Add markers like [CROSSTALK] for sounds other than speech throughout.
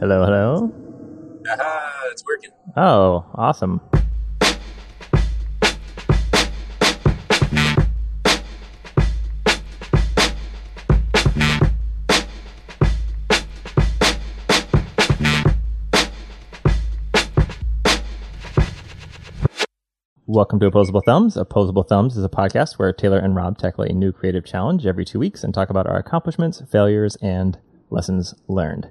Hello, hello. Aha, it's working. Oh, awesome. Welcome to Opposable Thumbs. Opposable Thumbs is a podcast where Taylor and Rob tackle a new creative challenge every two weeks and talk about our accomplishments, failures, and lessons learned.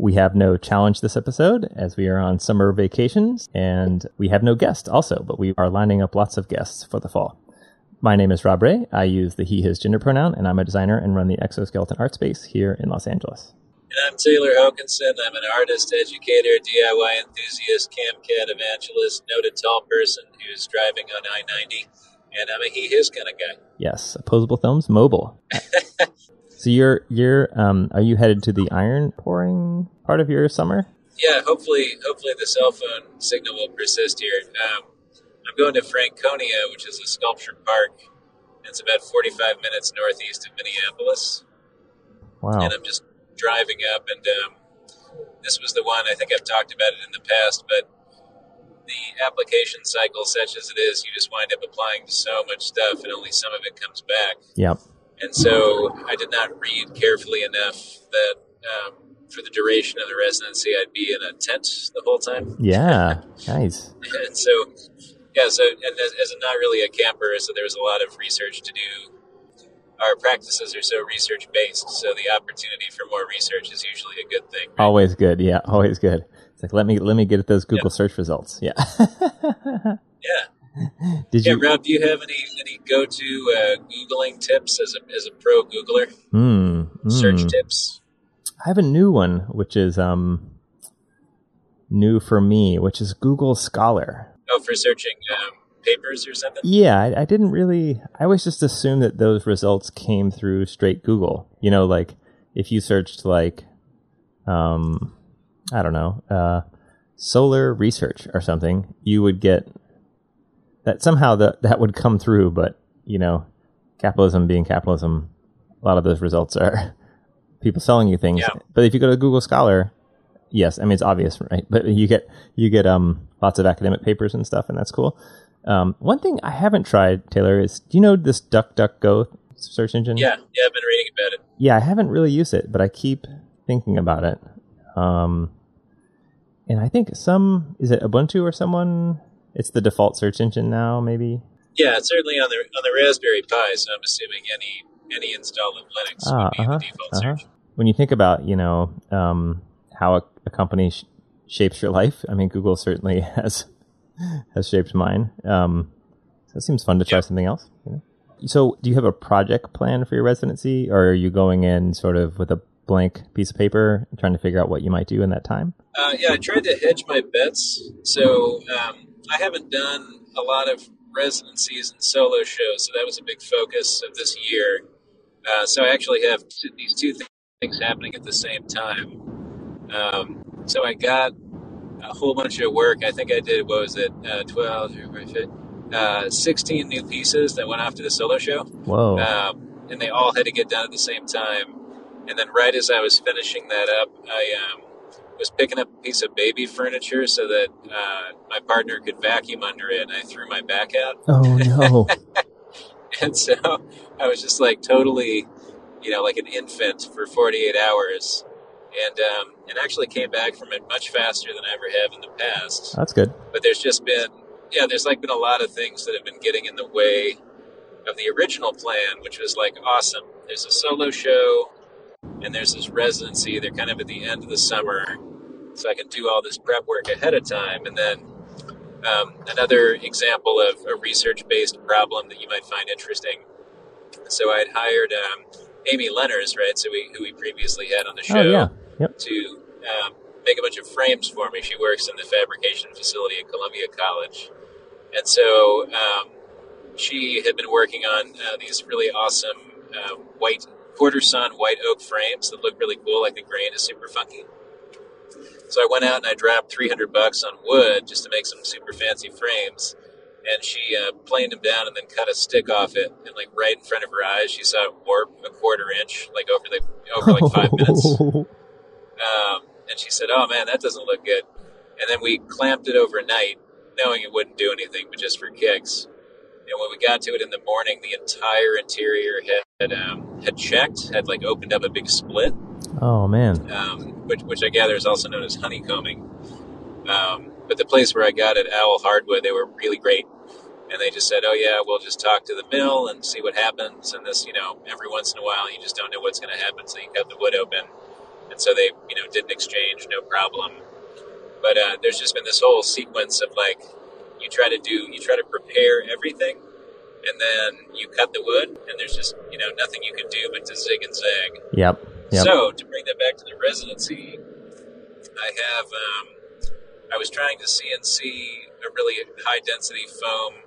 We have no challenge this episode as we are on summer vacations and we have no guest also, but we are lining up lots of guests for the fall. My name is Rob Ray. I use the he, his gender pronoun, and I'm a designer and run the Exoskeleton Art Space here in Los Angeles. And I'm Taylor Hokanson. I'm an artist, educator, DIY enthusiast, camcat evangelist, noted tall person who's driving on I 90. And I'm a he, his kind of guy. Yes, Opposable Thumbs Mobile. [LAUGHS] so you're you're um are you headed to the iron pouring part of your summer? Yeah, hopefully, hopefully the cell phone signal will persist here. Um, I'm going to Franconia, which is a sculpture park. It's about 45 minutes northeast of Minneapolis. Wow. and I'm just driving up. And um, this was the one I think I've talked about it in the past, but the application cycle, such as it is, you just wind up applying to so much stuff, and only some of it comes back. Yep. And so I did not read carefully enough that um, for the duration of the residency, I'd be in a tent the whole time. Yeah. [LAUGHS] nice. And so, yeah, so and as, as not really a camper, so there was a lot of research to do. Our practices are so research based, so the opportunity for more research is usually a good thing. right? Always good. Yeah, always good. It's like let me let me get at those Google search results. Yeah. [LAUGHS] Yeah. [LAUGHS] Did Yeah, you Rob, do you have any any go to uh, googling tips as a as a pro Googler? Hmm, Search hmm. tips. I have a new one, which is um new for me, which is Google Scholar. Oh, for searching um, papers or something. Yeah, I, I didn't really. I always just assumed that those results came through straight Google. You know, like if you searched like, um, I don't know, uh, solar research or something, you would get that somehow that that would come through. But you know, capitalism being capitalism, a lot of those results are [LAUGHS] people selling you things. Yeah. But if you go to Google Scholar, yes, I mean it's obvious, right? But you get you get um lots of academic papers and stuff, and that's cool. Um, one thing I haven't tried, Taylor, is do you know this DuckDuckGo search engine? Yeah, yeah, I've been reading about it. Yeah, I haven't really used it, but I keep thinking about it. Um, and I think some is it Ubuntu or someone? It's the default search engine now, maybe. Yeah, certainly on the on the Raspberry Pi, so I'm assuming any any install of Linux Ah, would be uh-huh, the default uh-huh. search. When you think about you know um, how a, a company sh- shapes your life, I mean Google certainly [LAUGHS] has has shaped mine. Um, so it seems fun to try Yeah. something else. You know? So, do you have a project plan for your residency, or are you going in sort of with a blank piece of paper, and trying to figure out what you might do in that time? Uh, yeah, I tried to hedge my bets. So um, I haven't done a lot of residencies and solo shows, so that was a big focus of this year. Uh, so I actually have t- these two th- things happening at the same time. Um, so I got a whole bunch of work. I think I did, what was it, uh, 12, uh, 16 new pieces that went off to the solo show Whoa! um, and they all had to get done at the same time. And then, right as I was finishing that up, I um, was picking up a piece of baby furniture so that uh, my partner could vacuum under it, and I threw my back out. oh no! [LAUGHS] And so I was just like totally, you know, like an infant for 48 hours, and um, and actually came back from it much faster than I ever have in the past That's good. but there's just been yeah there's like been a lot of things that have been getting in the way of the original plan which was like awesome there's a solo show and there's this residency they're kind of at the end of the summer so i can do all this prep work ahead of time and then um, another example of a research-based problem that you might find interesting so i'd hired um, amy lenners right so we who we previously had on the show Oh yeah. Yep. to um, make a bunch of frames for me. She works in the fabrication facility at Columbia College. And so um, she had been working on uh, these really awesome uh, white quarter sawn white oak frames that look really cool, like the grain is super funky. So I went out and I dropped 300 bucks on wood just to make some super fancy frames. And she uh, planed them down and then cut a stick off it. And like right in front of her eyes, she saw it warp a quarter inch, like over the over like five minutes. [LAUGHS] Um, and she said, "Oh man, that doesn't look good." And then we clamped it overnight, knowing it wouldn't do anything, but just for kicks. And when we got to it in the morning, the entire interior had um, had checked, had like opened up a big split. Oh man, um, which which I gather is also known as honeycombing. Um, but the place where I got it, Owl Hardwood, they were really great and they just said, "Oh yeah, we'll just talk to the mill and see what happens." And this, you know, every once in a while, you just don't know what's going to happen, so you cut the wood open. And so they, you know, did an exchange, no problem. But uh, there's just been this whole sequence of like, you try to do, you try to prepare everything, and then you cut the wood, and there's just, you know, nothing you can do but to zig and zag. Yep. yep. So to bring that back to the residency, I have. Um, I was trying to CNC a really high density foam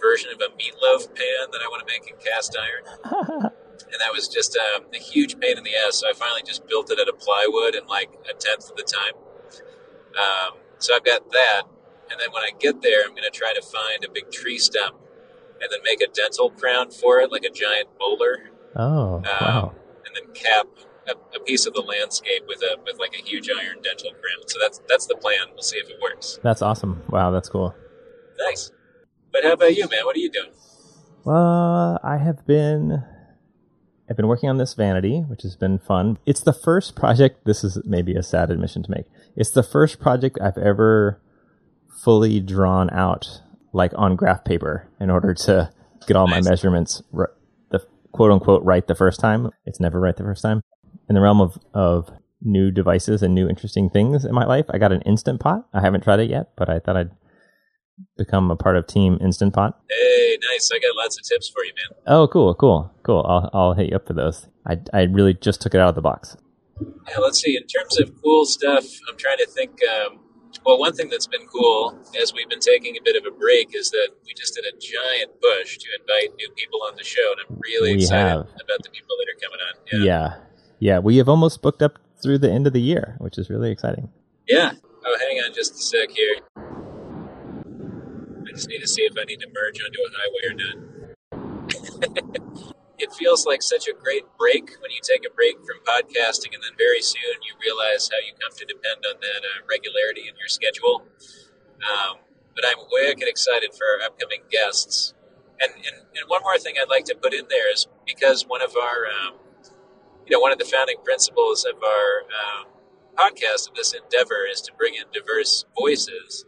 version of a meatloaf pan that I want to make in cast iron. [LAUGHS] and that was just um, a huge pain in the ass. So I finally just built it out of plywood in like a tenth of the time. Um, so I've got that. And then when I get there, I'm going to try to find a big tree stump and then make a dental crown for it, like a giant molar. Oh, um, wow. And then cap a, a, piece of the landscape with a with like a huge iron dental crown. So that's that's the plan. We'll see if it works. That's awesome. Wow, that's cool. Thanks. But how about you, man? What are you doing? Well, I have been I've been working on this vanity, which has been fun. It's the first project. This is maybe a sad admission to make. It's the first project I've ever fully drawn out, like on graph paper, in order to get all nice. my measurements the quote unquote right the first time. It's never right the first time. In the realm of of new devices and new interesting things in my life, I got an instant pot. I haven't tried it yet, but I thought I'd become a part of Team Instant Pot? Hey, nice! I got lots of tips for you, man. Oh, cool, cool, cool. I'll I'll hit you up for those. I I really just took it out of the box. Yeah, let's see. In terms of cool stuff, I'm trying to think. Um, well, one thing that's been cool as we've been taking a bit of a break is that we just did a giant push to invite new people on the show, and I'm really we excited have. about the people that are coming on. Yeah. yeah, yeah. We have almost booked up through the end of the year, which is really exciting. Yeah. Oh, hang on just a sec here I just need to see if I need to merge onto a highway or not. [LAUGHS] it feels like such a great break when you take a break from podcasting, and then very soon you realize how you come to depend on that uh, regularity in your schedule. Um, but I'm wicked excited for our upcoming guests. And, and, and, one more thing I'd like to put in there is because one of our, um, you know, one of the founding principles of our uh, podcast of this endeavor is to bring in diverse voices.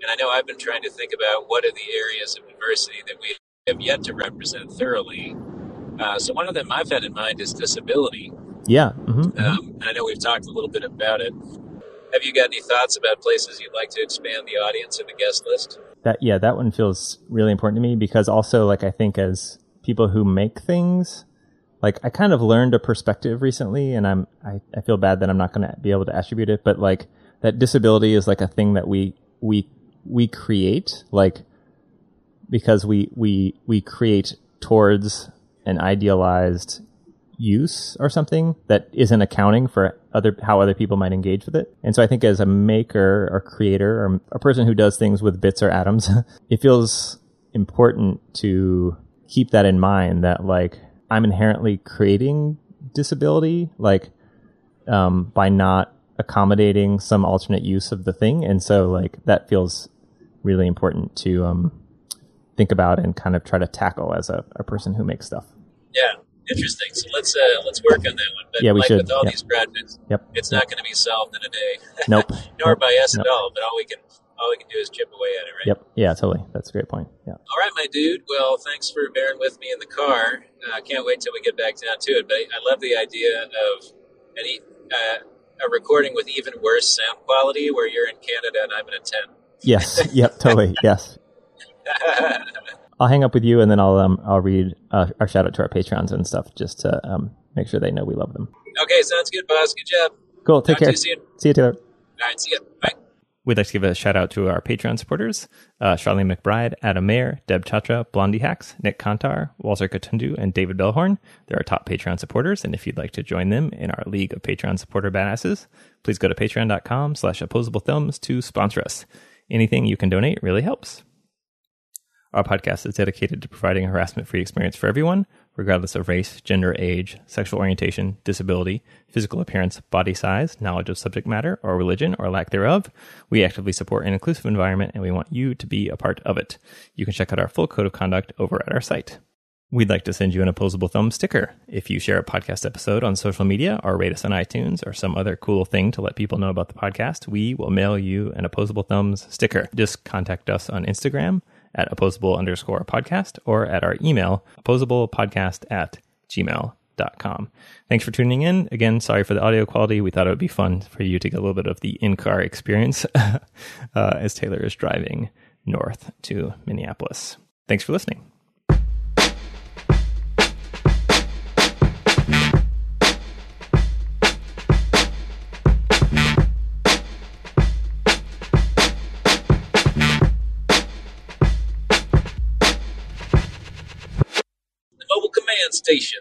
And I know I've been trying to think about what are the areas of diversity that we have yet to represent thoroughly. Uh, so one of them I've had in mind is disability. Yeah. Mm-hmm. Um, I know we've talked a little bit about it. Have you got any thoughts about places you'd like to expand the audience of the guest list? That yeah, that one feels really important to me because also like I think as people who make things, like I kind of learned a perspective recently, and I'm I, I feel bad that I'm not going to be able to attribute it, but like that disability is like a thing that we we we create like because we we we create towards an idealized use or something that isn't accounting for other how other people might engage with it. And so I think as a maker or creator or a person who does things with bits or atoms, [LAUGHS] it feels important to keep that in mind that like I'm inherently creating disability like um, by not accommodating some alternate use of the thing. And so like that feels really important to um, think about and kind of try to tackle as a, a person who makes stuff. Yeah, interesting. So let's uh, let's work on that one. But yeah, we like should. with all yep. these projects, yep. it's not going to be solved in a day. [LAUGHS] Nope. Nor nope. by us nope. at all. But all we can all we can do is chip away at it, right? Yep. Yeah, totally. That's a great point. Yeah. All right, my dude. Well, thanks for bearing with me in the car. I uh, can't wait till we get back down to it. But I love the idea of any uh, a recording with even worse sound quality, where you're in Canada and I'm in a tent. Yes. Yep. Totally. [LAUGHS] yes. [LAUGHS] I'll hang up with you, and then I'll um I'll read uh, our shout out to our patrons and stuff just to um make sure they know we love them. Okay, sounds good, boss. Good job. Cool. Take Talk care. You see you, Taylor. All right. See you. Bye. We'd like to give a shout out to our Patreon supporters uh, Charlene McBride, Adam Mayer, Deb Chatra, Blondie Hacks, Nik Kantar, Walter Kitundu, and David Bellhorn. They're our top Patreon supporters, and if you'd like to join them in our league of Patreon supporter badasses, please go to patreon.com slash opposable thumbs to sponsor us. Anything you can donate really helps. Our podcast is dedicated to providing a harassment free experience for everyone, regardless of race, gender, age, sexual orientation, disability, physical appearance, body size, knowledge of subject matter, or religion, or lack thereof. We actively support an inclusive environment and we want you to be a part of it. You can check out our full code of conduct over at our site. We'd like to send you an opposable thumb sticker. If you share a podcast episode on social media or rate us on iTunes or some other cool thing to let people know about the podcast, we will mail you an opposable thumbs sticker. Just contact us on Instagram at opposable underscore podcast or at our email, opposablepodcast at gmail.com. Thanks for tuning in. Again, sorry for the audio quality. We thought it would be fun for you to get a little bit of the in car experience [LAUGHS] uh, as Taylor is driving north to Minneapolis. Thanks for listening. Station.